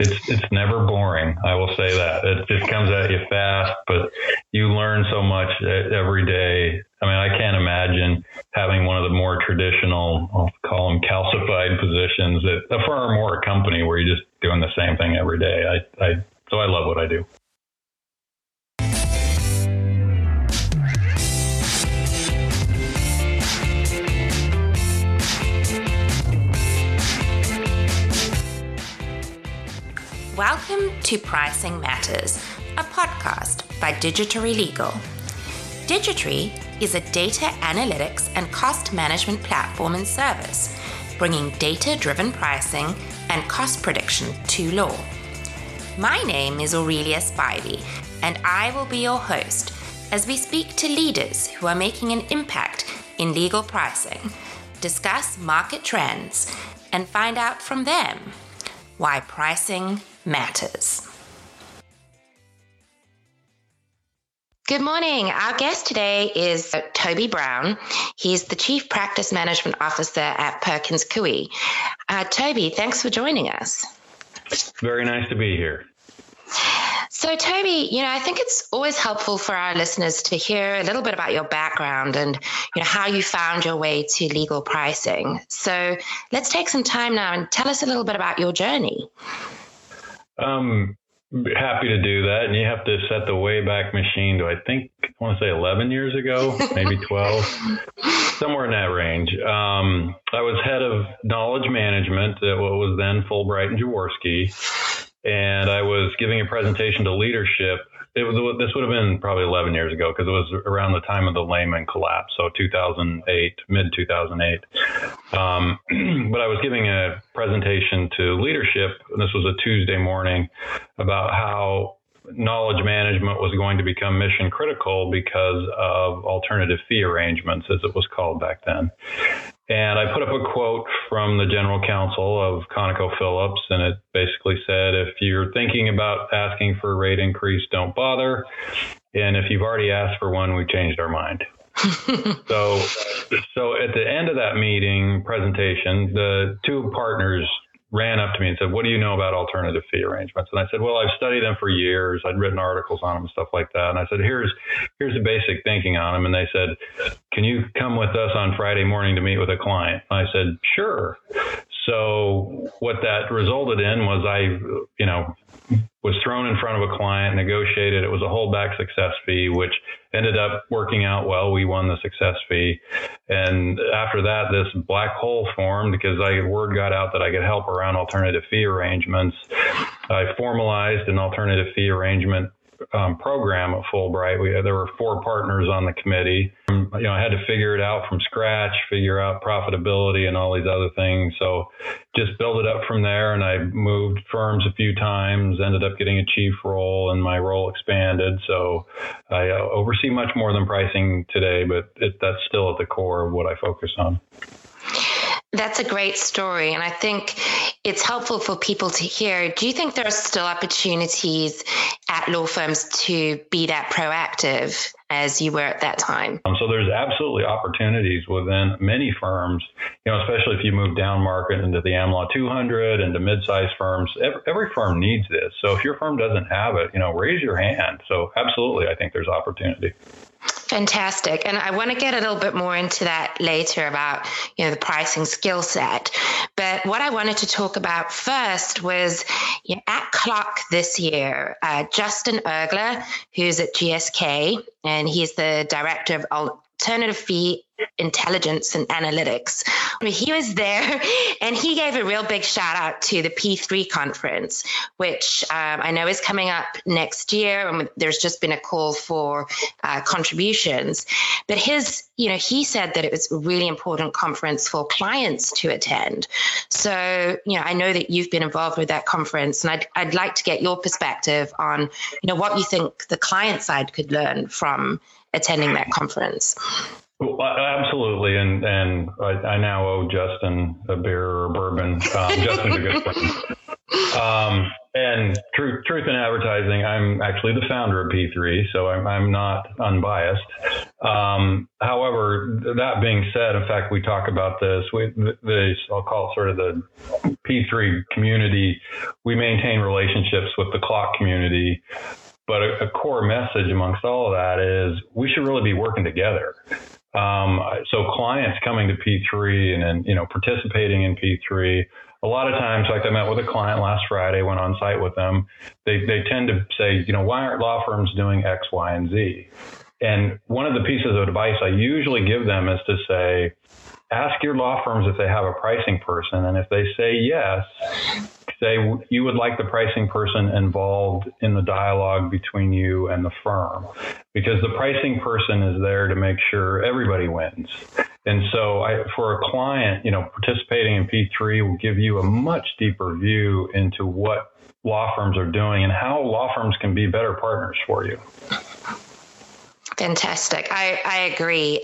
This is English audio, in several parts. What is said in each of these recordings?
it's it's never boring. I will say that it just comes at you fast, but you learn so much every day. I mean, I can't imagine having one of the more traditional, I'll call them calcified positions at a firm or a company where you're just doing the same thing every day. I, I so I love what I do. Welcome to Pricing Matters, a podcast by Digitory Legal. Digitory is a data analytics and cost management platform and service, bringing data driven pricing and cost prediction to law. My name is Aurelia Spivey, and I will be your host as we speak to leaders who are making an impact in legal pricing, discuss market trends, and find out from them why pricing matters. Good morning. Our guest today is Toby Brown. He's the Chief Practice Management Officer at Perkins Coie. Uh, Toby, thanks for joining us. Very nice to be here. So, Toby, you know, I think it's always helpful for our listeners to hear a little bit about your background and, you know, how you found your way to legal pricing. So, let's take some time now and tell us a little bit about your journey. Um, happy to do that. And you have to set the Wayback Machine to, I think, I want to say 11 years ago, maybe 12, somewhere in that range. Um, I was head of knowledge management at what was then Fulbright and Jaworski. And I was giving a presentation to leadership it was this would have been probably 11 years ago because it was around the time of the Lehman collapse, so 2008, mid 2008. Um, but I was giving a presentation to leadership. And this was a Tuesday morning about how knowledge management was going to become mission critical because of alternative fee arrangements, as it was called back then. And I put up a quote from the general counsel of ConocoPhillips, and it basically said, if you're thinking about asking for a rate increase, don't bother. And if you've already asked for one, we've changed our mind. so, so at the end of that meeting presentation, the two partners ran up to me and said, What do you know about alternative fee arrangements? And I said, Well, I've studied them for years. I'd written articles on them and stuff like that. And I said, Here's here's the basic thinking on them. And they said, Can you come with us on Friday morning to meet with a client? And I said, Sure. So what that resulted in was I, you know, was thrown in front of a client, negotiated. It was a holdback success fee, which ended up working out well. We won the success fee. And after that, this black hole formed because I, word got out that I could help around alternative fee arrangements. I formalized an alternative fee arrangement um, program at Fulbright. We there were four partners on the committee. Um, you know, I had to figure it out from scratch, figure out profitability and all these other things. So just build it up from there. And I moved firms a few times, ended up getting a chief role, and my role expanded. So I uh, oversee much more than pricing today, but it, that's still at the core of what I focus on. That's a great story. And I think it's helpful for people to hear. Do you think there are still opportunities at law firms to be that proactive as you were at that time? Um, so there's absolutely opportunities within many firms, you know, especially if you move down market into the AmLaw 200 and to mid-sized firms. Every, every firm needs this. So if your firm doesn't have it, you know, raise your hand. So absolutely, I think there's opportunity. Fantastic. And I want to get a little bit more into that later about, you know, the pricing skill set. But what I wanted to talk about first was you know, at CLOC this year, uh, Justin Ergler, who's at GSK, and he's the director of alternative fee intelligence and analytics. He was there and he gave a real big shout out to the P3 conference, which um, I know is coming up next year. And there's just been a call for uh, contributions. But his, you know, he said that it was a really important conference for clients to attend. So, you know, I know that you've been involved with that conference and I'd, I'd like to get your perspective on, you know, what you think the client side could learn from attending that conference. Well, absolutely, and and I, I, now owe Justin a beer or a bourbon. Um, Justin's a good friend. Um, and truth, truth in advertising, I'm actually the founder of P3, so I'm, I'm not unbiased. Um, however, that being said, in fact, we talk about this. We, the, I'll call it sort of the P3 community. We maintain relationships with the CLOC community, but a, a core message amongst all of that is we should really be working together. Um, so clients coming to P3 and then you know participating in P3 a lot of times, like I met with a client last Friday, went on site with them. They, they tend to say, you know, why aren't law firms doing X, Y, and Z? And one of the pieces of advice I usually give them is to say, ask your law firms if they have a pricing person. And if they say yes, say you would like the pricing person involved in the dialogue between you and the firm because the pricing person is there to make sure everybody wins. And so I, for a client, you know, participating in P3 will give you a much deeper view into what law firms are doing and how law firms can be better partners for you. Fantastic. I, I agree.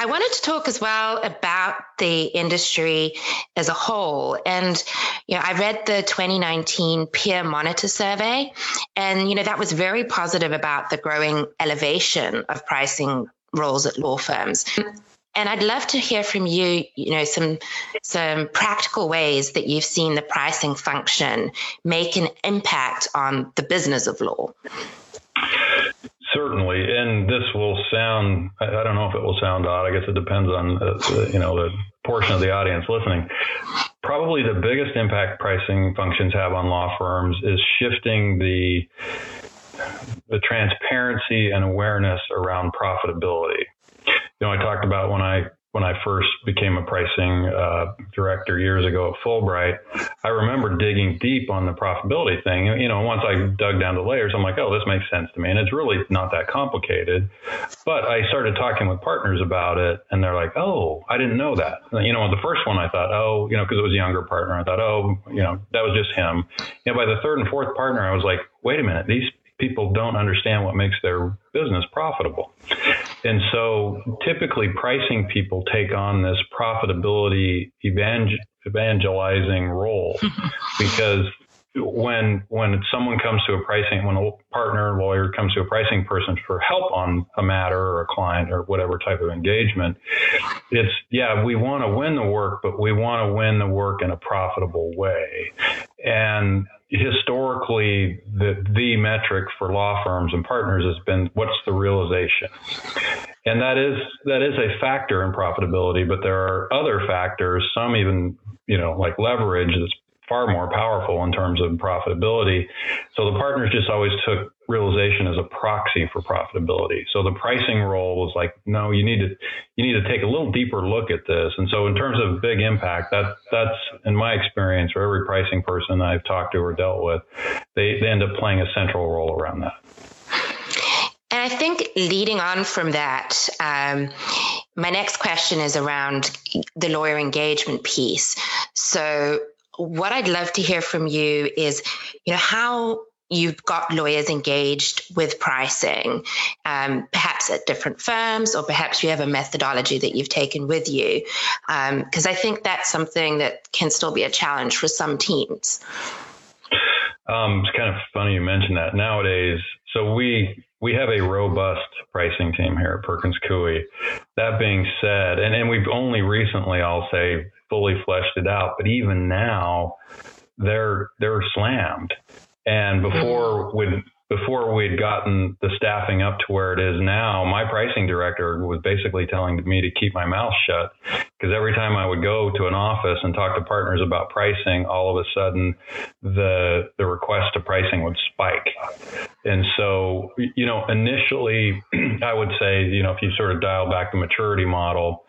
I wanted to talk as well about the industry as a whole. And, you know, I read the 2019 peer monitor survey, and, you know, that was very positive about the growing elevation of pricing roles at law firms. And I'd love to hear from you, you know, some some practical ways that you've seen the pricing function make an impact on the business of law. And this will sound, I don't know if it will sound odd. I guess it depends on, uh, you know, the portion of the audience listening. Probably the biggest impact pricing functions have on law firms is shifting the the transparency and awareness around profitability. You know, I talked about when I when I first became a pricing uh, director years ago at Fulbright, I remember digging deep on the profitability thing. You know, once I dug down to layers, I'm like, oh, this makes sense to me. And it's really not that complicated. But I started talking with partners about it, and they're like, oh, I didn't know that. You know, the first one I thought, oh, you know, because it was a younger partner, I thought, oh, you know, that was just him. Know, by the third and fourth partner, I was like, wait a minute, these people don't understand what makes their business profitable. And so typically pricing people take on this profitability evangel- evangelizing role. Because when when someone comes to a pricing when a partner lawyer comes to a pricing person for help on a matter or a client or whatever type of engagement it's yeah we want to win the work but we want to win the work in a profitable way. And historically the the metric for law firms and partners has been what's the realization? And that is that is a factor in profitability but there are other factors some even you know like leverage that's far more powerful in terms of profitability. So the partners just always took realization as a proxy for profitability. So the pricing role was like, no, you need to you need to take a little deeper look at this. And so in terms of big impact, that that's in my experience for every pricing person I've talked to or dealt with, they, they end up playing a central role around that. And I think leading on from that, um, my next question is around the lawyer engagement piece. So what I'd love to hear from you is, you know, how you've got lawyers engaged with pricing, um, perhaps at different firms, or perhaps you have a methodology that you've taken with you. Because um, I think that's something that can still be a challenge for some teams. Um, it's kind of funny you mentioned that. Nowadays, so we we have a robust pricing team here at Perkins Coie. That being said, and, and we've only recently, I'll say, fully fleshed it out. But even now, they're they're slammed. And before mm-hmm. when before we'd gotten the staffing up to where it is now, my pricing director was basically telling me to keep my mouth shut because every time I would go to an office and talk to partners about pricing, all of a sudden the the request to pricing would spike. And so, you know, initially, I would say, you know, if you sort of dial back the maturity model,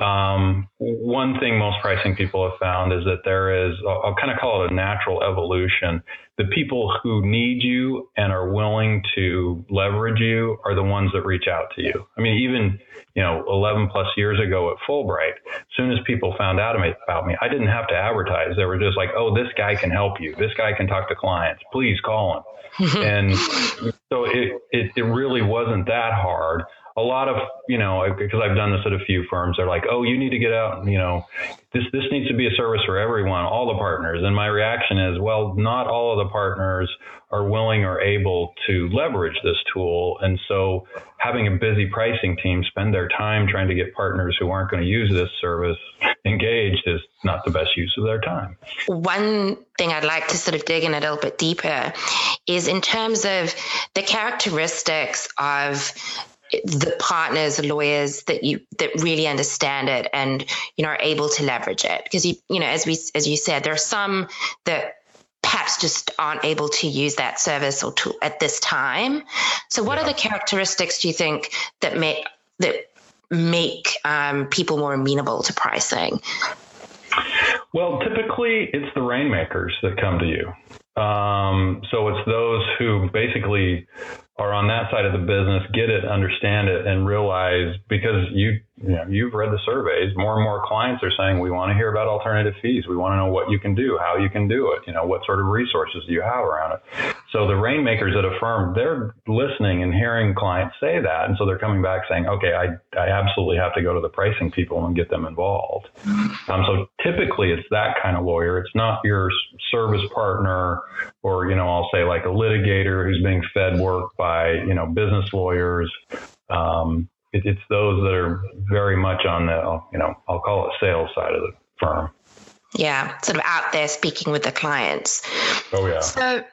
um, one thing most pricing people have found is that there is, I'll, I'll kind of call it a natural evolution the people who need you and are willing to leverage you are the ones that reach out to you. I mean, even, you know, 11 plus years ago at Fulbright, as soon as people found out about me, I didn't have to advertise. They were just like, oh, this guy can help you. This guy can talk to clients. Please call him. and so it, it, it really wasn't that hard a lot of, you know, because I've done this at a few firms, they're like, oh, you need to get out, you know, this, this needs to be a service for everyone, all the partners. And my reaction is, well, not all of the partners are willing or able to leverage this tool. And so having a busy pricing team spend their time trying to get partners who aren't going to use this service engaged is not the best use of their time. One thing I'd like to sort of dig in a little bit deeper is in terms of the characteristics of the partners, lawyers that you that really understand it and you know are able to leverage it because you you know as we as you said there are some that perhaps just aren't able to use that service or tool at this time. So what yeah. are the characteristics do you think that make that make um, people more amenable to pricing? Well, typically it's the rainmakers that come to you. Um, so it's those who basically are on that side of the business, get it, understand it, and realize because you you know, you've read the surveys, more and more clients are saying we want to hear about alternative fees. We want to know what you can do, how you can do it, you know, what sort of resources do you have around it. So the rainmakers at a firm, they're listening and hearing clients say that, and so they're coming back saying, okay, I I absolutely have to go to the pricing people and get them involved. Um, so typically it's that kind of lawyer. It's not your service partner or you know I'll say like a litigator who's being fed work by you know business lawyers. Um, it, it's those that are very much on the you know I'll call it sales side of the firm. Yeah, sort of out there speaking with the clients. Oh yeah. So,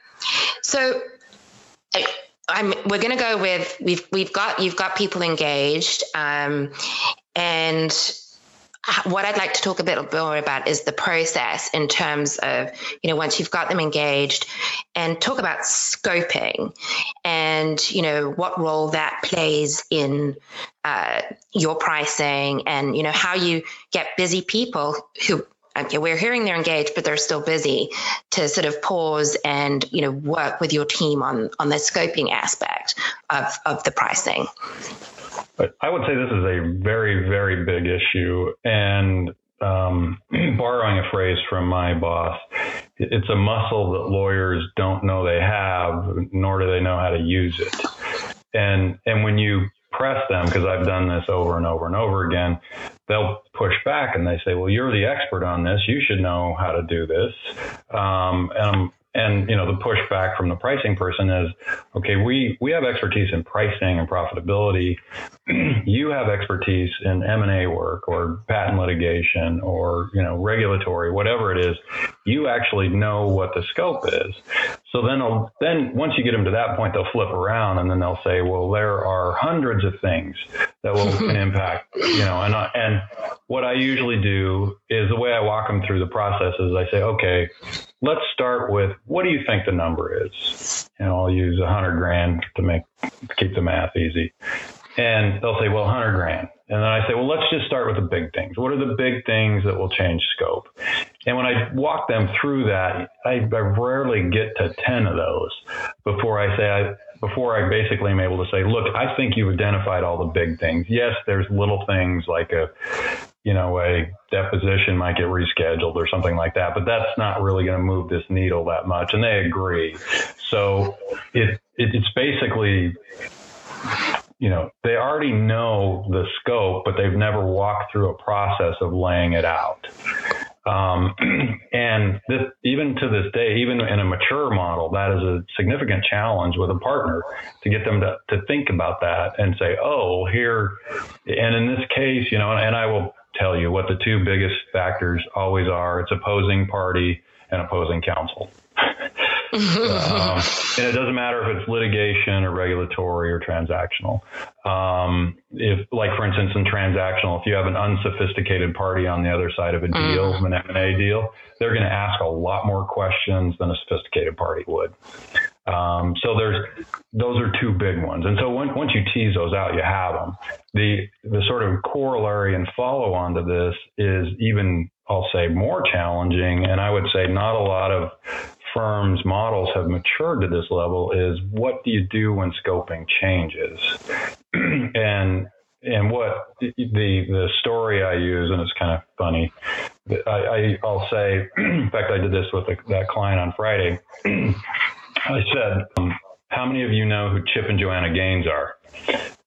so. I'm, we're going to go with we've we've got you've got people engaged um, and what I'd like to talk a bit more about is the process in terms of, you know, once you've got them engaged and talk about scoping and, you know, what role that plays in uh, your pricing and, you know, how you get busy people who okay, we're hearing they're engaged, but they're still busy to sort of pause and, you know, work with your team on, on the scoping aspect of, of the pricing. But I would say this is a very, very big issue. And um, borrowing a phrase from my boss, it's a muscle that lawyers don't know they have, nor do they know how to use it. And and when you press them, because I've done this over and over and over again, they'll push back and they say, "Well, you're the expert on this. You should know how to do this." Um, and I'm and you know the pushback from the pricing person is okay we we have expertise in pricing and profitability. You have expertise in m&a work or patent litigation or you know regulatory whatever it is. You actually know what the scope is so then then once you get them to that point they'll flip around and then they'll say well there are hundreds of things that will impact you know and and what i usually do is the way i walk them through the process is i say okay let's start with what do you think the number is? And I'll use a hundred grand to make to keep the math easy. And they'll say, well, hundred grand. And then I say, well, let's just start with the big things. What are the big things that will change scope? And when I walk them through that, I, I rarely get to 10 of those before I say, I, before I basically am able to say, look, I think you've identified all the big things. Yes, there's little things like a, you know, a deposition might get rescheduled or something like that, but that's not really going to move this needle that much. And they agree. So it, it it's basically, you know, they already know the scope, but they've never walked through a process of laying it out. Um, and this, even to this day, even in a mature model, that is a significant challenge with a partner to get them to, to think about that and say, oh, here, and in this case, you know, and I will tell you what the two biggest factors always are. It's opposing party and opposing counsel. Um, and it doesn't matter if it's litigation or regulatory or transactional. Um, if, like for instance, in transactional, if you have an unsophisticated party on the other side of a deal, mm. an M&A deal, they're going to ask a lot more questions than a sophisticated party would. Um, so there's those are two big ones, and so when, once you tease those out, you have them. The the sort of corollary and follow on to this is even I'll say more challenging, and I would say not a lot of firms models have matured to this level. Is what do you do when scoping changes, and and what the the story I use, and it's kind of funny. I, I will say, in fact, I did this with that client on Friday. I said, um, How many of you know who Chip and Joanna Gaines are?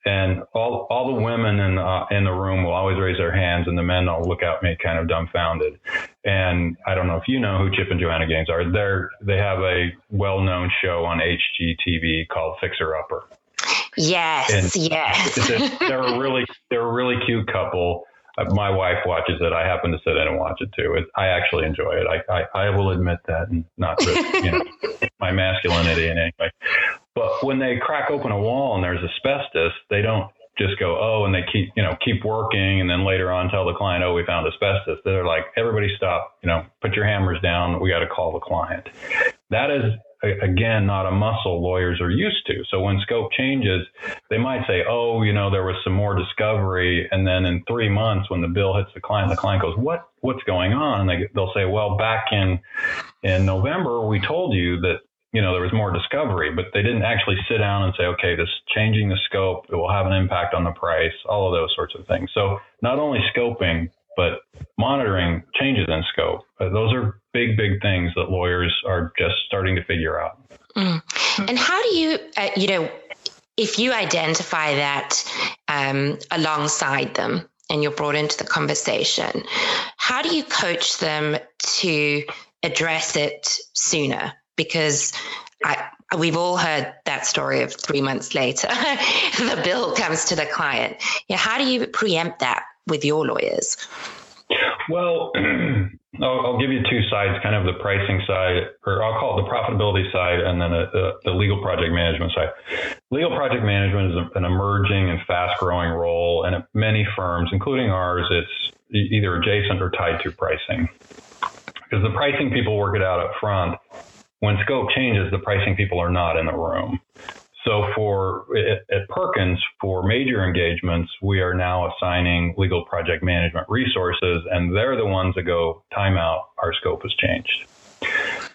and all all the women in the, in the room will always raise their hands, and the men all look at me kind of dumbfounded. And I don't know if you know who Chip and Joanna Gaines are. They're they have a well known show on HGTV called Fixer Upper. Yes, and yes. they're a really they're a really cute couple. Uh, my wife watches it. I happen to sit in and watch it too. It, I actually enjoy it. I, I, I will admit that, and not risk, you know my masculinity in any way. But when they crack open a wall and there's asbestos, they don't just go, oh, and they keep, you know, keep working and then later on tell the client, oh, we found asbestos. They're like, everybody stop, you know, put your hammers down. We got to call the client. That is, again, not a muscle lawyers are used to. So when scope changes, they might say, oh, you know, there was some more discovery. And then in three months, when the bill hits the client, the client goes, what, what's going on? And they, they'll say, well, back in, in November, we told you that you know, there was more discovery, but they didn't actually sit down and say, okay, this changing the scope, it will have an impact on the price, all of those sorts of things. So not only scoping, but monitoring changes in scope. Uh, those are big, big things that lawyers are just starting to figure out. Mm. And how do you, uh, you know, if you identify that um, alongside them and you're brought into the conversation, how do you coach them to address it sooner? Because I, we've all heard that story of three months later, the bill comes to the client. How do you preempt that with your lawyers? Well, I'll, I'll, give you two sides, kind of the pricing side, or I'll call it the profitability side, and then a, a, the legal project management side. Legal project management is an emerging and fast growing role, and at many firms, including ours, it's either adjacent or tied to pricing. Because the pricing people work it out up front, when scope changes, the pricing people are not in the room. So for at Perkins, for major engagements, we are now assigning legal project management resources, and they're the ones that go timeout. Our scope has changed.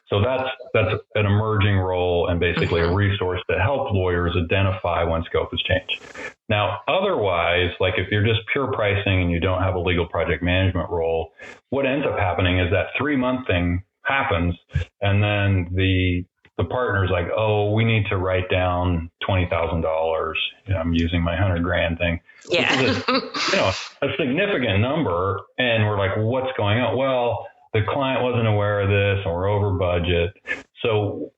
So that's that's an emerging role and basically a resource to help lawyers identify when scope has changed. Now, otherwise, like if you're just pure pricing and you don't have a legal project management role, what ends up happening is that three month thing happens, and then the the partner's like, oh, we need to write down twenty thousand dollars. I'm using my hundred grand thing. Yeah, a, you know, a significant number, and we're like, what's going on? Well, the client wasn't aware of this, and we're over budget. So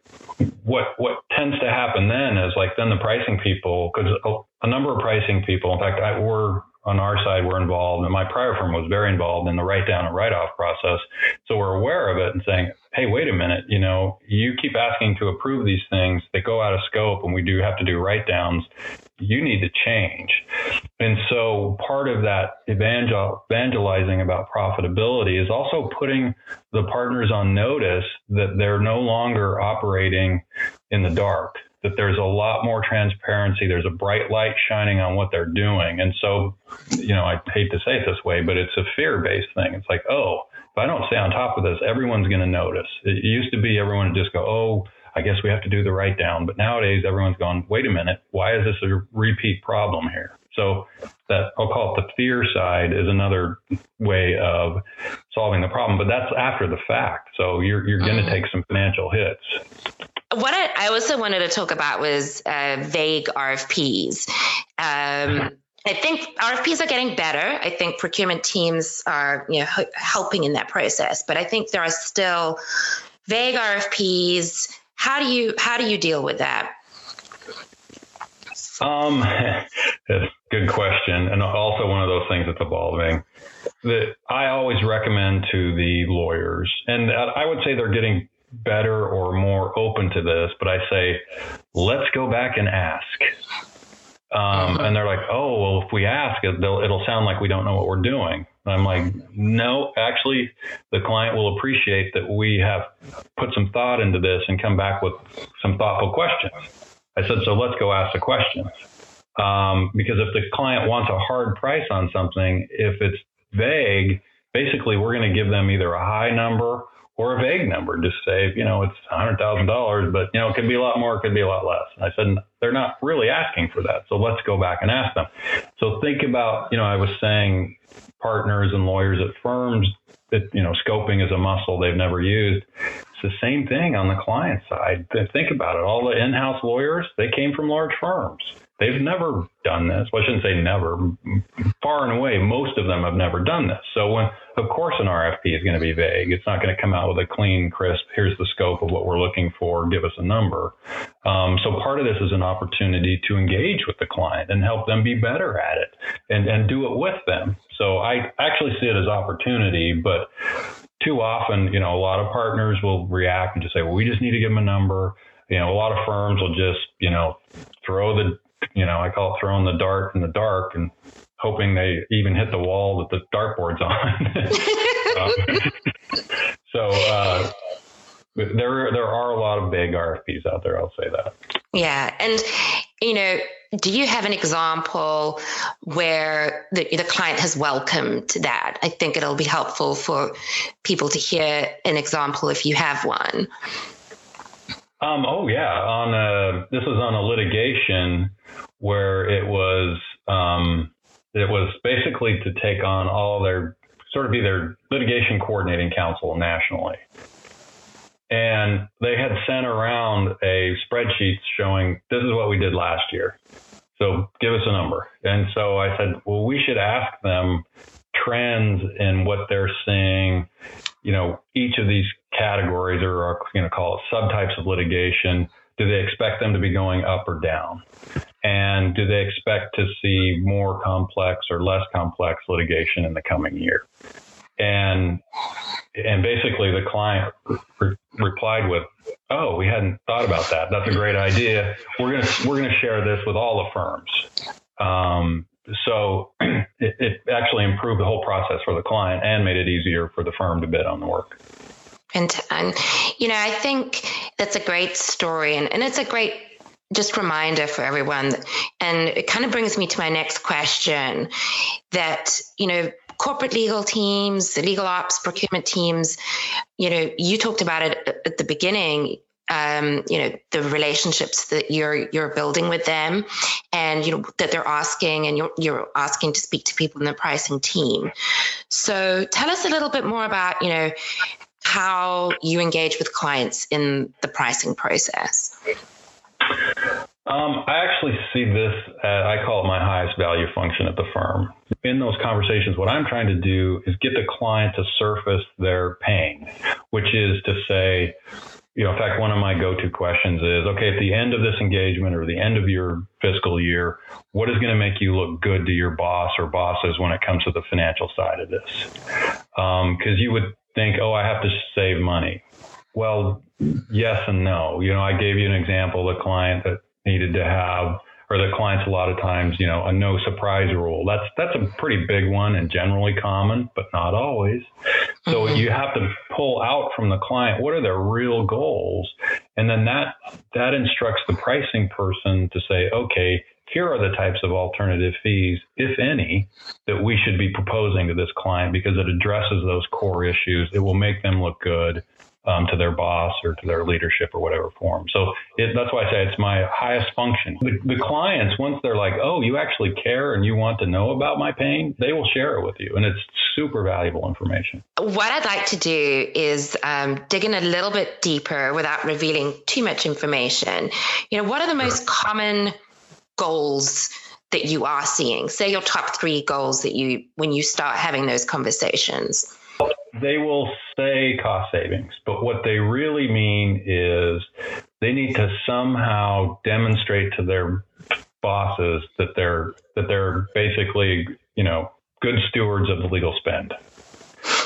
what what tends to happen then is like then the pricing people because a, a, number of pricing people, in fact, I, we're on our side we're involved, and my prior firm was very involved in the write down and write off process. So we're aware of it and saying, hey, wait a minute, you know, you keep asking to approve these things that go out of scope, and we do have to do write downs. You need to change. And so part of that evangel- evangelizing about profitability is also putting the partners on notice that they're no longer operating in the dark that there's a lot more transparency. There's a bright light shining on what they're doing. And so, you know, I hate to say it this way, but it's a fear based thing. It's like, oh, if I don't stay on top of this, everyone's going to notice. It used to be everyone would just go, oh, I guess we have to do the write down. But nowadays, everyone's going, wait a minute, why is this a repeat problem here? So that I'll call it the fear side is another way of solving the problem, but that's after the fact. So you're you're going to mm-hmm. take some financial hits what I, I, also wanted to talk about was uh, vague RFPs. Um, I think RFPs are getting better. I think procurement teams are you know h- helping in that process, but I think there are still vague RFPs. How do you how do you deal with that? Um, good question, and also one of those things that's evolving. That I always recommend to the lawyers, and I would say they're getting better or more open to this, but I say, let's go back and ask. Um, and they're like, oh, well, if we ask, it, it'll sound like we don't know what we're doing. And I'm like, no, actually, the client will appreciate that we have put some thought into this and come back with some thoughtful questions. I said, so let's go ask the questions. Um, because if the client wants a hard price on something, if it's vague, basically we're going to give them either a high number or a vague number. Just say, you know, it's $100,000, but, you know, it could be a lot more, it could be a lot less. And I said, they're not really asking for that. So let's go back and ask them. So think about, you know, I was saying partners and lawyers at firms that, you know, scoping is a muscle they've never used. It's the same thing on the client side. Think about it. All the in house lawyers, they came from large firms. They've never done this. Well, I shouldn't say never. Far and away, most of them have never done this. So when, of course, an RFP is going to be vague. It's not going to come out with a clean, crisp. Here's the scope of what we're looking for. Give us a number. Um, so part of this is an opportunity to engage with the client and help them be better at it and and do it with them. So I actually see it as opportunity, but too often, you know, a lot of partners will react and just say, well, we just need to give them a number. You know, a lot of firms will just, you know, throw the, you know, I call it throwing the dart in the dark and hoping they even hit the wall that the dartboard's on. um, so, uh, there, there are a lot of big RFPs out there. I'll say that. Yeah. And, you know, do you have an example where the, the client has welcomed that? I think it'll be helpful for people to hear an example if you have one. Um, oh yeah, on a, this was on a litigation where it was um, it was basically to take on all their sort of be their litigation coordinating counsel nationally. And they had sent around a spreadsheet showing this is what we did last year. So give us a number. And so I said, well, we should ask them trends in what they're seeing. You know, each of these categories or you know call it subtypes of litigation. Do they expect them to be going up or down? And do they expect to see more complex or less complex litigation in the coming year? And and basically the client re- replied with, "Oh, we hadn't thought about that. That's a great idea. We're gonna we're gonna share this with all the firms." Um, so it, it actually improved the whole process for the client and made it easier for the firm to bid on the work. And, and you know, I think that's a great story, and, and it's a great just reminder for everyone. And it kind of brings me to my next question that, you know, corporate legal teams, legal ops, procurement teams, you know, you talked about it at the beginning. Um, you know the relationships that you're you're building with them, and you know that they're asking, and you're you're asking to speak to people in the pricing team. So tell us a little bit more about you know how you engage with clients in the pricing process. Um, I actually see this, as, I call it my highest value function at the firm. In those conversations, what I'm trying to do is get the client to surface their pain, which is to say, you know, in fact, one of my go to questions is okay, at the end of this engagement or the end of your fiscal year, what is going to make you look good to your boss or bosses when it comes to the financial side of this? Because um, you would think, oh, I have to save money. Well, yes and no. You know, I gave you an example, of the client that needed to have or the clients a lot of times, you know, a no surprise rule. That's that's a pretty big one and generally common, but not always. So mm-hmm. you have to pull out from the client what are their real goals, and then that that instructs the pricing person to say, okay, here are the types of alternative fees, if any, that we should be proposing to this client because it addresses those core issues. It will make them look good um, to their boss or to their leadership or whatever form. So it, that's why I say it's my highest function. The, the, clients, once they're like, oh, you actually care and you want to know about my pain, they will share it with you. And it's super valuable information. What I'd like to do is um, dig in a little bit deeper without revealing too much information. You know, what are the most common goals that you are seeing? Say your top three goals that you, when you start having those conversations they will say cost savings, but what they really mean is they need to somehow demonstrate to their bosses that they're that they're basically, you know, good stewards of the legal spend.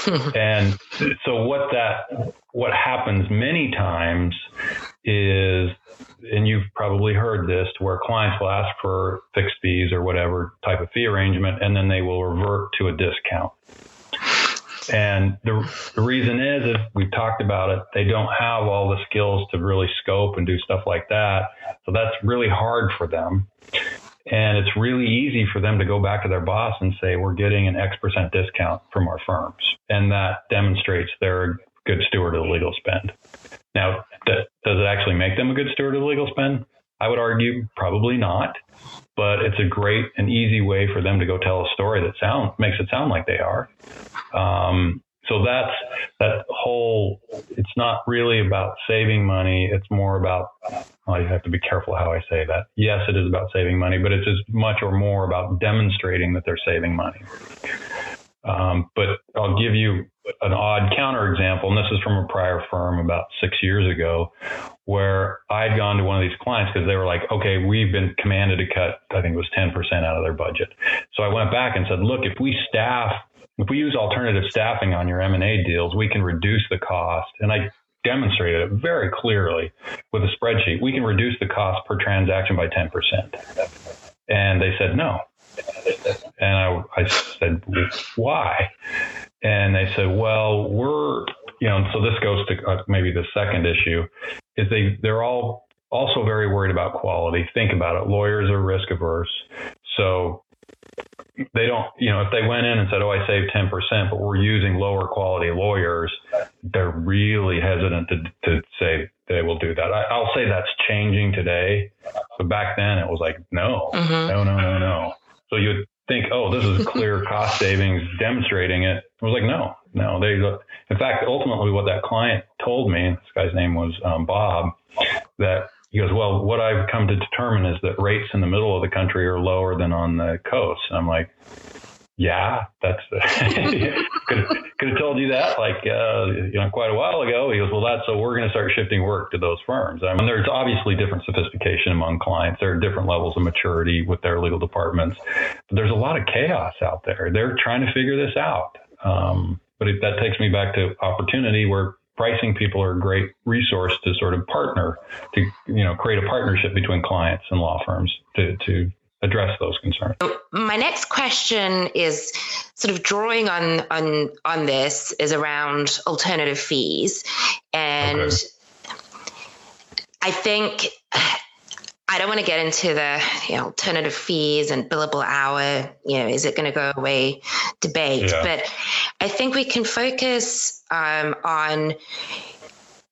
and so what that what happens many times is and you've probably heard this to where clients will ask for fixed fees or whatever type of fee arrangement and then they will revert to a discount and the, the reason is, is we've talked about it, they don't have all the skills to really scope and do stuff like that. So that's really hard for them. And it's really easy for them to go back to their boss and say, we're getting an X percent discount from our firms. And that demonstrates they're a good steward of the legal spend. Now, does it actually make them a good steward of the legal spend? I would argue probably not, but it's a great and easy way for them to go tell a story that sound makes it sound like they are. Um, so that's that whole. It's not really about saving money. It's more about. Well, you have to be careful how I say that. Yes, it is about saving money, but it's as much or more about demonstrating that they're saving money. Um, but I'll give you an odd counterexample, and this is from a prior firm about six years ago, where I'd gone to one of these clients because they were like, okay, we've been commanded to cut, I think it was 10% out of their budget. So I went back and said, look, if we staff, if we use alternative staffing on your M&A deals, we can reduce the cost. And I demonstrated it very clearly with a spreadsheet. We can reduce the cost per transaction by 10%. And they said, no. And I, I said, why? And they said, well, we're, you know, so this goes to uh, maybe the second issue is they, they're all also very worried about quality. Think about it. Lawyers are risk averse. So they don't, you know, if they went in and said, oh, I saved 10%, but we're using lower quality lawyers, they're really hesitant to, to say they will do that. I, will say that's changing today. But back then it was like, no, mm-hmm. no, no, no, no. So you'd think, oh, this is clear cost savings demonstrating it. I was like, no, no. They, in fact, ultimately, what that client told me, this guy's name was um, Bob, that he goes, well, what I've come to determine is that rates in the middle of the country are lower than on the coast. And I'm like, yeah, that's could could have told you that like uh, you know quite a while ago. He goes, well, that's so we're going to start shifting work to those firms. I mean, there's obviously different sophistication among clients. There are different levels of maturity with their legal departments, but there's a lot of chaos out there. They're trying to figure this out. Um, but that takes me back to opportunity where pricing people are a great resource to sort of partner to you know create a partnership between clients and law firms to to address those concerns. My next question is sort of drawing on on on this is around alternative fees, and okay. I think I don't want to get into the you know, alternative fees and billable hour. You know, is it going to go away debate? Yeah. But I think we can focus um, on,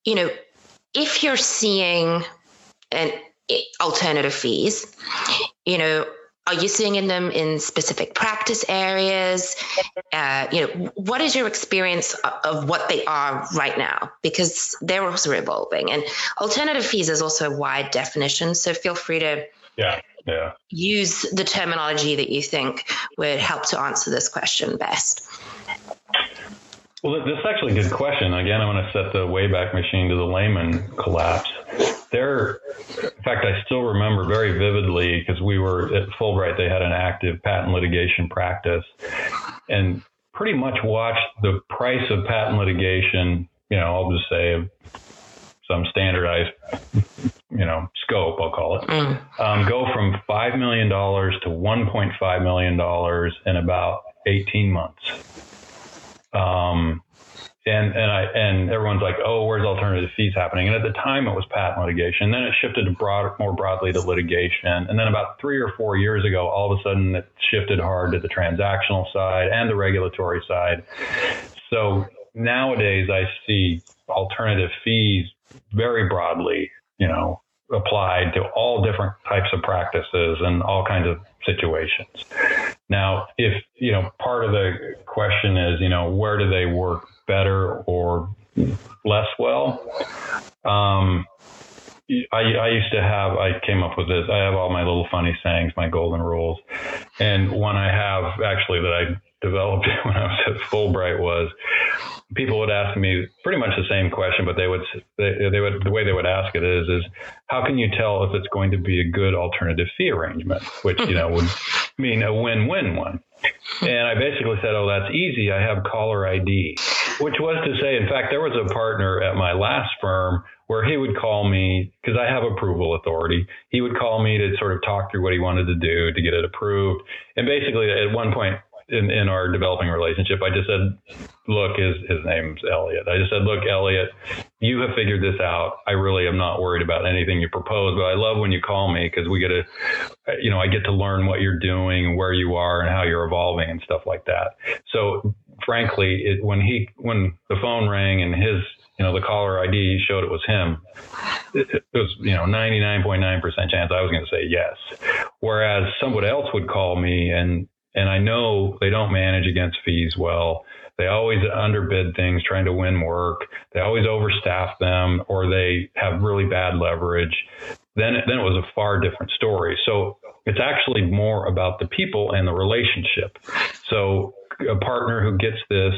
you know, if you're seeing an alternative fees, you know, are you seeing in them in specific practice areas? Uh, you know, what is your experience of what they are right now? Because they're also evolving, and alternative fees is also a wide definition. So feel free to yeah, yeah. use the terminology that you think would help to answer this question best. Well, this is actually a good question. Again, I want to set the Wayback Machine to the Lehman collapse. There, in fact, I still remember very vividly because we were at Fulbright. They had an active patent litigation practice, and pretty much watched the price of patent litigation. You know, I'll just say some standardized, you know, scope. I'll call it mm. um, go from five million dollars to one point five million dollars in about eighteen months. Um, and and I and everyone's like, oh, where's alternative fees happening? And at the time, it was patent litigation. Then it shifted to broad, more broadly to litigation. And then about three or four years ago, all of a sudden, it shifted hard to the transactional side and the regulatory side. So nowadays, I see alternative fees very broadly, you know, applied to all different types of practices and all kinds of situations. Now, if, you know, part of the question is, you know, where do they work better or less well? Um, I, I, used to have, I came up with this. I have all my little funny sayings, my golden rules. And one I have actually that I developed when I was at Fulbright was people would ask me pretty much the same question, but they would they, they would the way they would ask it is is how can you tell if it's going to be a good alternative fee arrangement, which you know would mean a win-win one. And I basically said, "Oh, that's easy. I have caller ID," which was to say, in fact, there was a partner at my last firm where he would call me because I have approval authority. He would call me to sort of talk through what he wanted to do to get it approved. And basically, at one point, in, in our developing relationship, I just said, look, his, his name's Elliot. I just said, look, Elliot, you have figured this out. I really am not worried about anything you propose, but I love when you call me because we get to, you know, I get to learn what you're doing and where you are and how you're evolving and stuff like that. So frankly, it, when he, when the phone rang and his, you know, the caller ID showed it was him, it, it was, you know, 99.9% chance I was going to say yes. Whereas somebody else would call me and and I know they don't manage against fees well. They always underbid things trying to win work. They always overstaff them or they have really bad leverage. Then, then it was a far different story. So it's actually more about the people and the relationship. So a partner who gets this,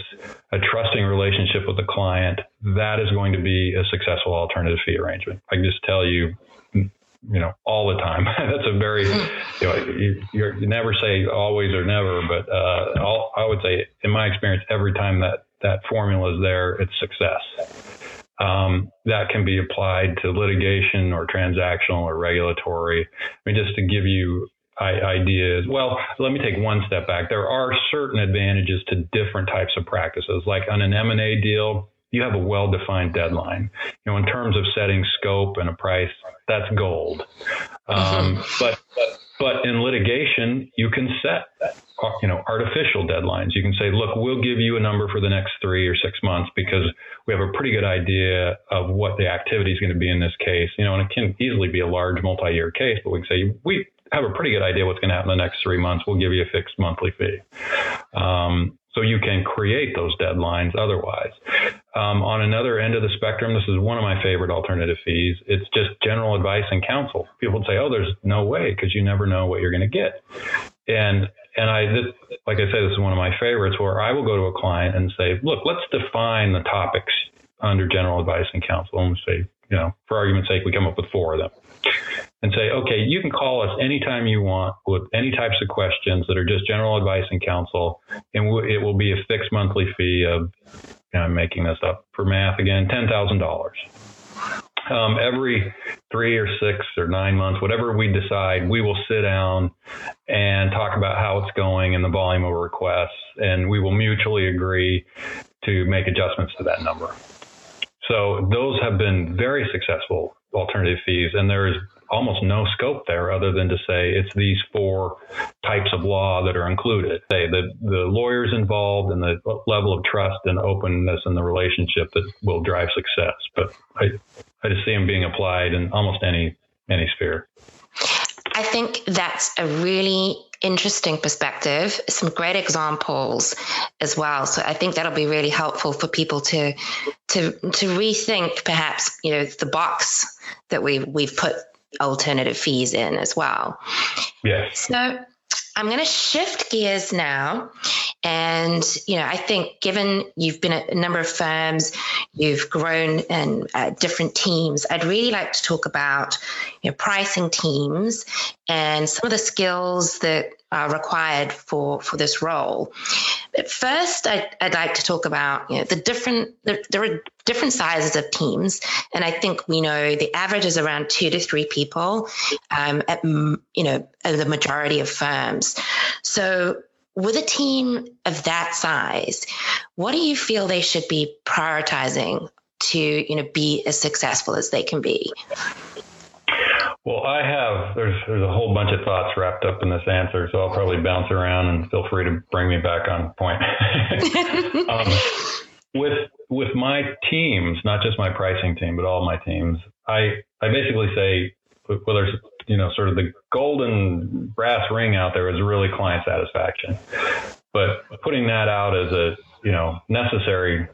a trusting relationship with the client, that is going to be a successful alternative fee arrangement. I can just tell you, you know, all the time. That's a very, you know, you, never say always or never, but uh, all, I would say, in my experience, every time that that formula is there, it's success. Um, that can be applied to litigation or transactional or regulatory. I mean, just to give you ideas. Well, let me take one step back. There are certain advantages to different types of practices. Like on an M&A deal, you have a well-defined deadline. You know, in terms of setting scope and a price, that's gold. Um, but, but but in litigation, you can set you know artificial deadlines. You can say, look, we'll give you a number for the next three or six months because we have a pretty good idea of what the activity is going to be in this case. You know, and it can easily be a large multi-year case, but we can say we have a pretty good idea what's going to happen in the next three months. We'll give you a fixed monthly fee. Um, so you can create those deadlines otherwise. Um, on another end of the spectrum, this is one of my favorite alternative fees. It's just general advice and counsel. People would say, "Oh, there's no way," because you never know what you're going to get. And and I, this, like I said, this is one of my favorites, where I will go to a client and say, "Look, let's define the topics under general advice and counsel." And we say, you know, for argument's sake, we come up with four of them and say, okay, you can call us anytime you want with any types of questions that are just general advice and counsel, and it will be a fixed monthly fee of, you know, I'm making this up for math again, ten thousand dollars. Um, every three or six or nine months, whatever we decide, we will sit down and talk about how it's going and the volume of requests, and we will mutually agree to make adjustments to that number. So those have been very successful alternative fees, and there's almost no scope there other than to say it's these four types of law that are included. Say the the lawyers involved and the level of trust and openness in the relationship that will drive success. But I I just see them being applied in almost any any sphere. I think that's a really interesting perspective, some great examples as well. So I think that'll be really helpful for people to to to rethink perhaps, you know, the box that we we've put alternative fees in as well. Yes. So I'm going to shift gears now. And, you know, I think given you've been at a number of firms, you've grown in uh, different teams, I'd really like to talk about you know, pricing teams and some of the skills that are required for, for this role. But first, I'd, I'd like to talk about you know, the different, there, there are different sizes of teams. And I think we know the average is around two to three people um, at, you know, at the majority of firms. So with a team of that size, what do you feel they should be prioritizing to, you know, be as successful as they can be? Well, I have there's there's a whole bunch of thoughts wrapped up in this answer, so I'll probably bounce around and feel free to bring me back on point. um, with with my teams, not just my pricing team, but all my teams, I I basically say whether there's you know sort of the golden brass ring out there is really client satisfaction, but putting that out as a you know necessary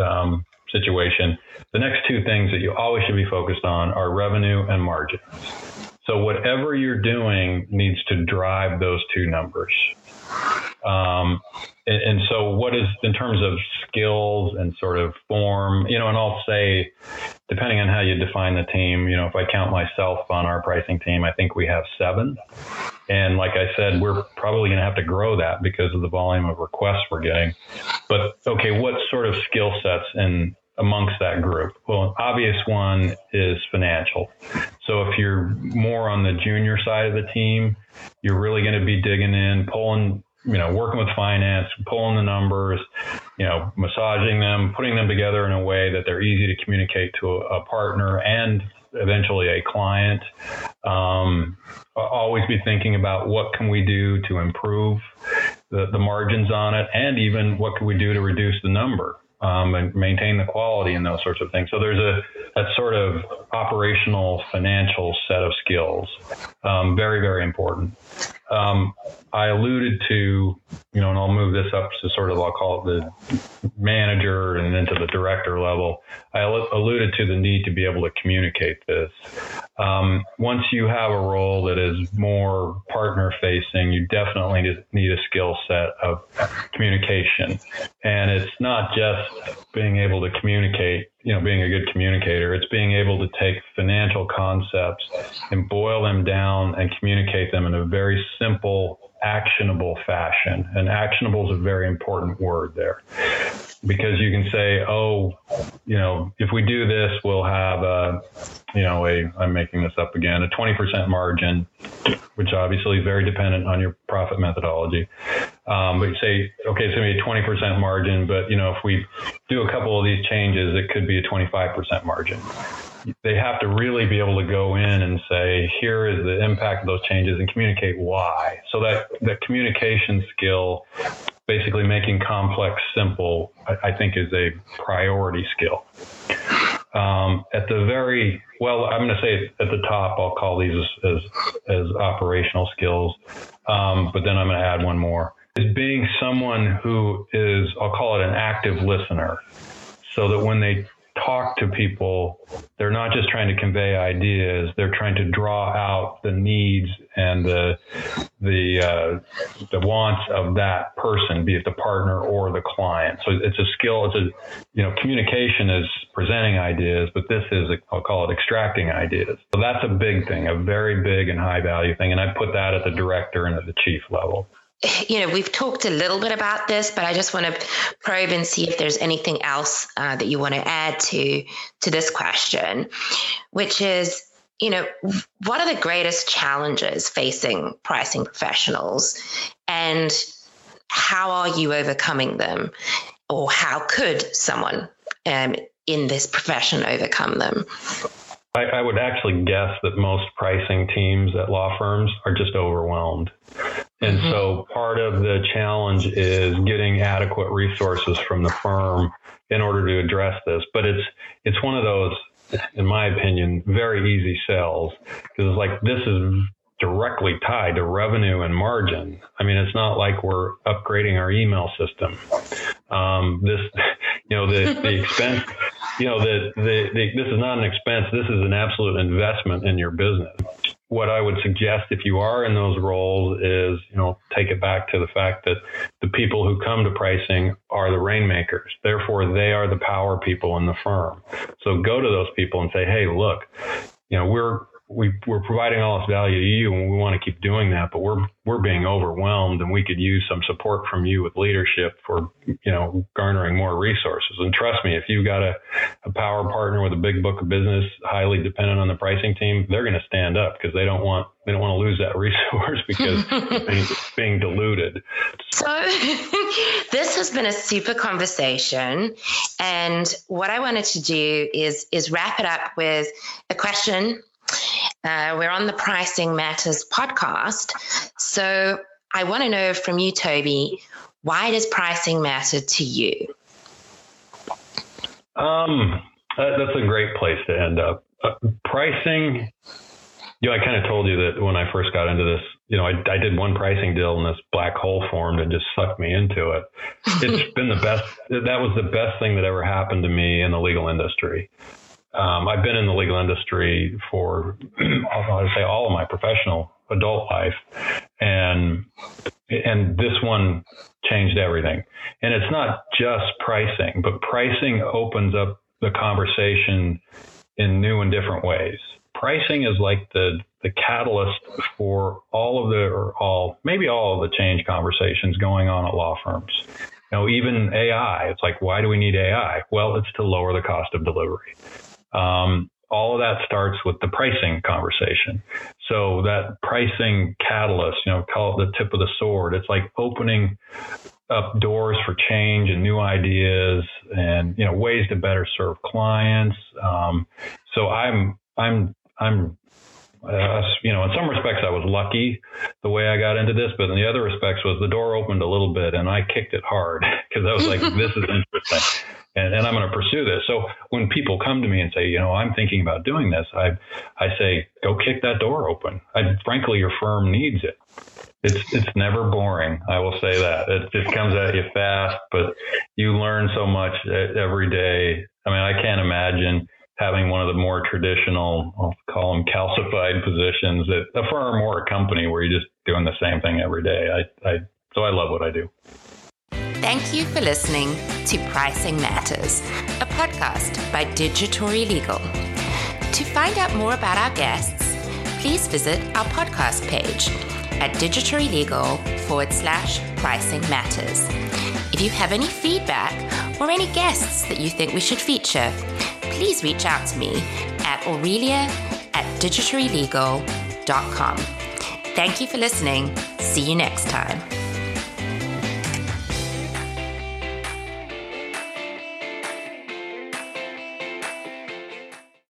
um, situation, the next two things that you always should be focused on are revenue and margins. So whatever you're doing needs to drive those two numbers. Um, and, and, so what is in terms of skills and sort of form, you know, and I'll say, depending on how you define the team, you know, if I count myself on our pricing team, I think we have seven. And like I said, we're probably going to have to grow that because of the volume of requests we're getting. But okay, what sort of skill sets and amongst that group? Well, an obvious one is financial. So if you're more on the junior side of the team, you're really going to be digging in, pulling, you know, working with finance, pulling the numbers, you know, massaging them, putting them together in a way that they're easy to communicate to a, a partner and eventually a client. Um, always be thinking about what can we do to improve the, the margins on it, and even what can we do to reduce the number um, and maintain the quality and those sorts of things. So there's a that sort of operational financial set of skills. Um, very, very important. Um, I alluded to, you know, and I'll move this up to sort of, I'll call it the manager and into the director level. I alluded to the need to be able to communicate this. Um, once you have a role that is more partner facing, you definitely need a skill set of communication. And it's not just being able to communicate, you know, being a good communicator. It's being able to take financial concepts and boil them down and communicate them in a very simple, actionable fashion. And actionable is a very important word there because you can say, oh, you know, if we do this, we'll have a, you know, a, I'm making this up again, a 20% margin, which obviously is very dependent on your profit methodology. Um, but you say, okay, it's going to be a 20% margin, but, you know, if we do a couple of these changes, it could be a 25% margin they have to really be able to go in and say, here is the impact of those changes and communicate why. So that, that communication skill, basically making complex simple, I, I think is a priority skill. Um, at the very well, I'm going to say at the top, I'll call these as as, as operational skills, um, but then I'm going to add one more: is being someone who is I'll call it an active listener, so that when they talk to people, they're not just trying to convey ideas; they're trying to draw out the needs and the the uh, the wants of that person, be it the partner or the client. So it's a skill. It's a you know communication is presenting ideas, but this is i will call it extracting ideas. So that's a big thing, a very big and high value thing, and I put that at the director and at the chief level you know, we've talked a little bit about this, but I just want to probe and see if there's anything else uh, that you want to add to to this question, which is, you know, what are the greatest challenges facing pricing professionals, and how are you overcoming them, or how could someone um, in this profession overcome them? I, I would actually guess that most pricing teams at law firms are just overwhelmed. And mm-hmm. so part of the challenge is getting adequate resources from the firm in order to address this. But it's it's one of those, in my opinion, very easy sells because it's like this is directly tied to revenue and margin. I mean, it's not like we're upgrading our email system. Um, this, you know, the the expense you know that the, the, this is not an expense. This is an absolute investment in your business. What I would suggest if you are in those roles is, you know, take it back to the fact that the people who come to pricing are the rainmakers. Therefore, they are the power people in the firm. So go to those people and say, hey, look, you know, we're we, we're providing all this value to you and we want to keep doing that, but we're, we're being overwhelmed and we could use some support from you with leadership for, you know, garnering more resources. And trust me, if you've got a, a power partner with a big book of business, highly dependent on the pricing team, they're going to stand up because they don't want, they don't want to lose that resource because it's being, being diluted. So this has been a super conversation. And what I wanted to do is, is wrap it up with a question uh, we're on the Pricing Matters podcast. So I want to know from you, Toby, why does pricing matter to you? Um, that's a great place to end up. Uh, pricing, you know, I kind of told you that when I first got into this, you know, I, I did one pricing deal and this black hole formed and just sucked me into it. It's been the best. That was the best thing that ever happened to me in the legal industry. Um, I've been in the legal industry for, I'll say, all of my professional adult life, and and this one changed everything. And it's not just pricing, but pricing opens up the conversation in new and different ways. Pricing is like the the catalyst for all of the or all maybe all of the change conversations going on at law firms. You know, even AI. It's like, why do we need AI? Well, it's to lower the cost of delivery. Um, all of that starts with the pricing conversation. So that pricing catalyst, you know, call it the tip of the sword. It's like opening up doors for change and new ideas and you know ways to better serve clients. Um, so I'm I'm I'm uh, you know, in some respects, I was lucky the way I got into this, but in the other respects, was the door opened a little bit and I kicked it hard because I was like, "This is interesting." And, and I'm going to pursue this. So when people come to me and say, you know, I'm thinking about doing this, I, I say, go kick that door open. I, frankly, your firm needs it. It's, it's never boring. I will say that it just comes at you fast, but you learn so much every day. I mean, I can't imagine having one of the more traditional, I'll call them calcified positions at a firm or a company where you're just doing the same thing every day. I, I, so I love what I do. Thank you for listening to Pricing Matters, a podcast by Digitory Legal. To find out more about our guests, please visit our podcast page at Digitory Legal forward slash pricing matters. If you have any feedback or any guests that you think we should feature, please reach out to me at Aurelia at digitorylegal.com. Thank you for listening. See you next time.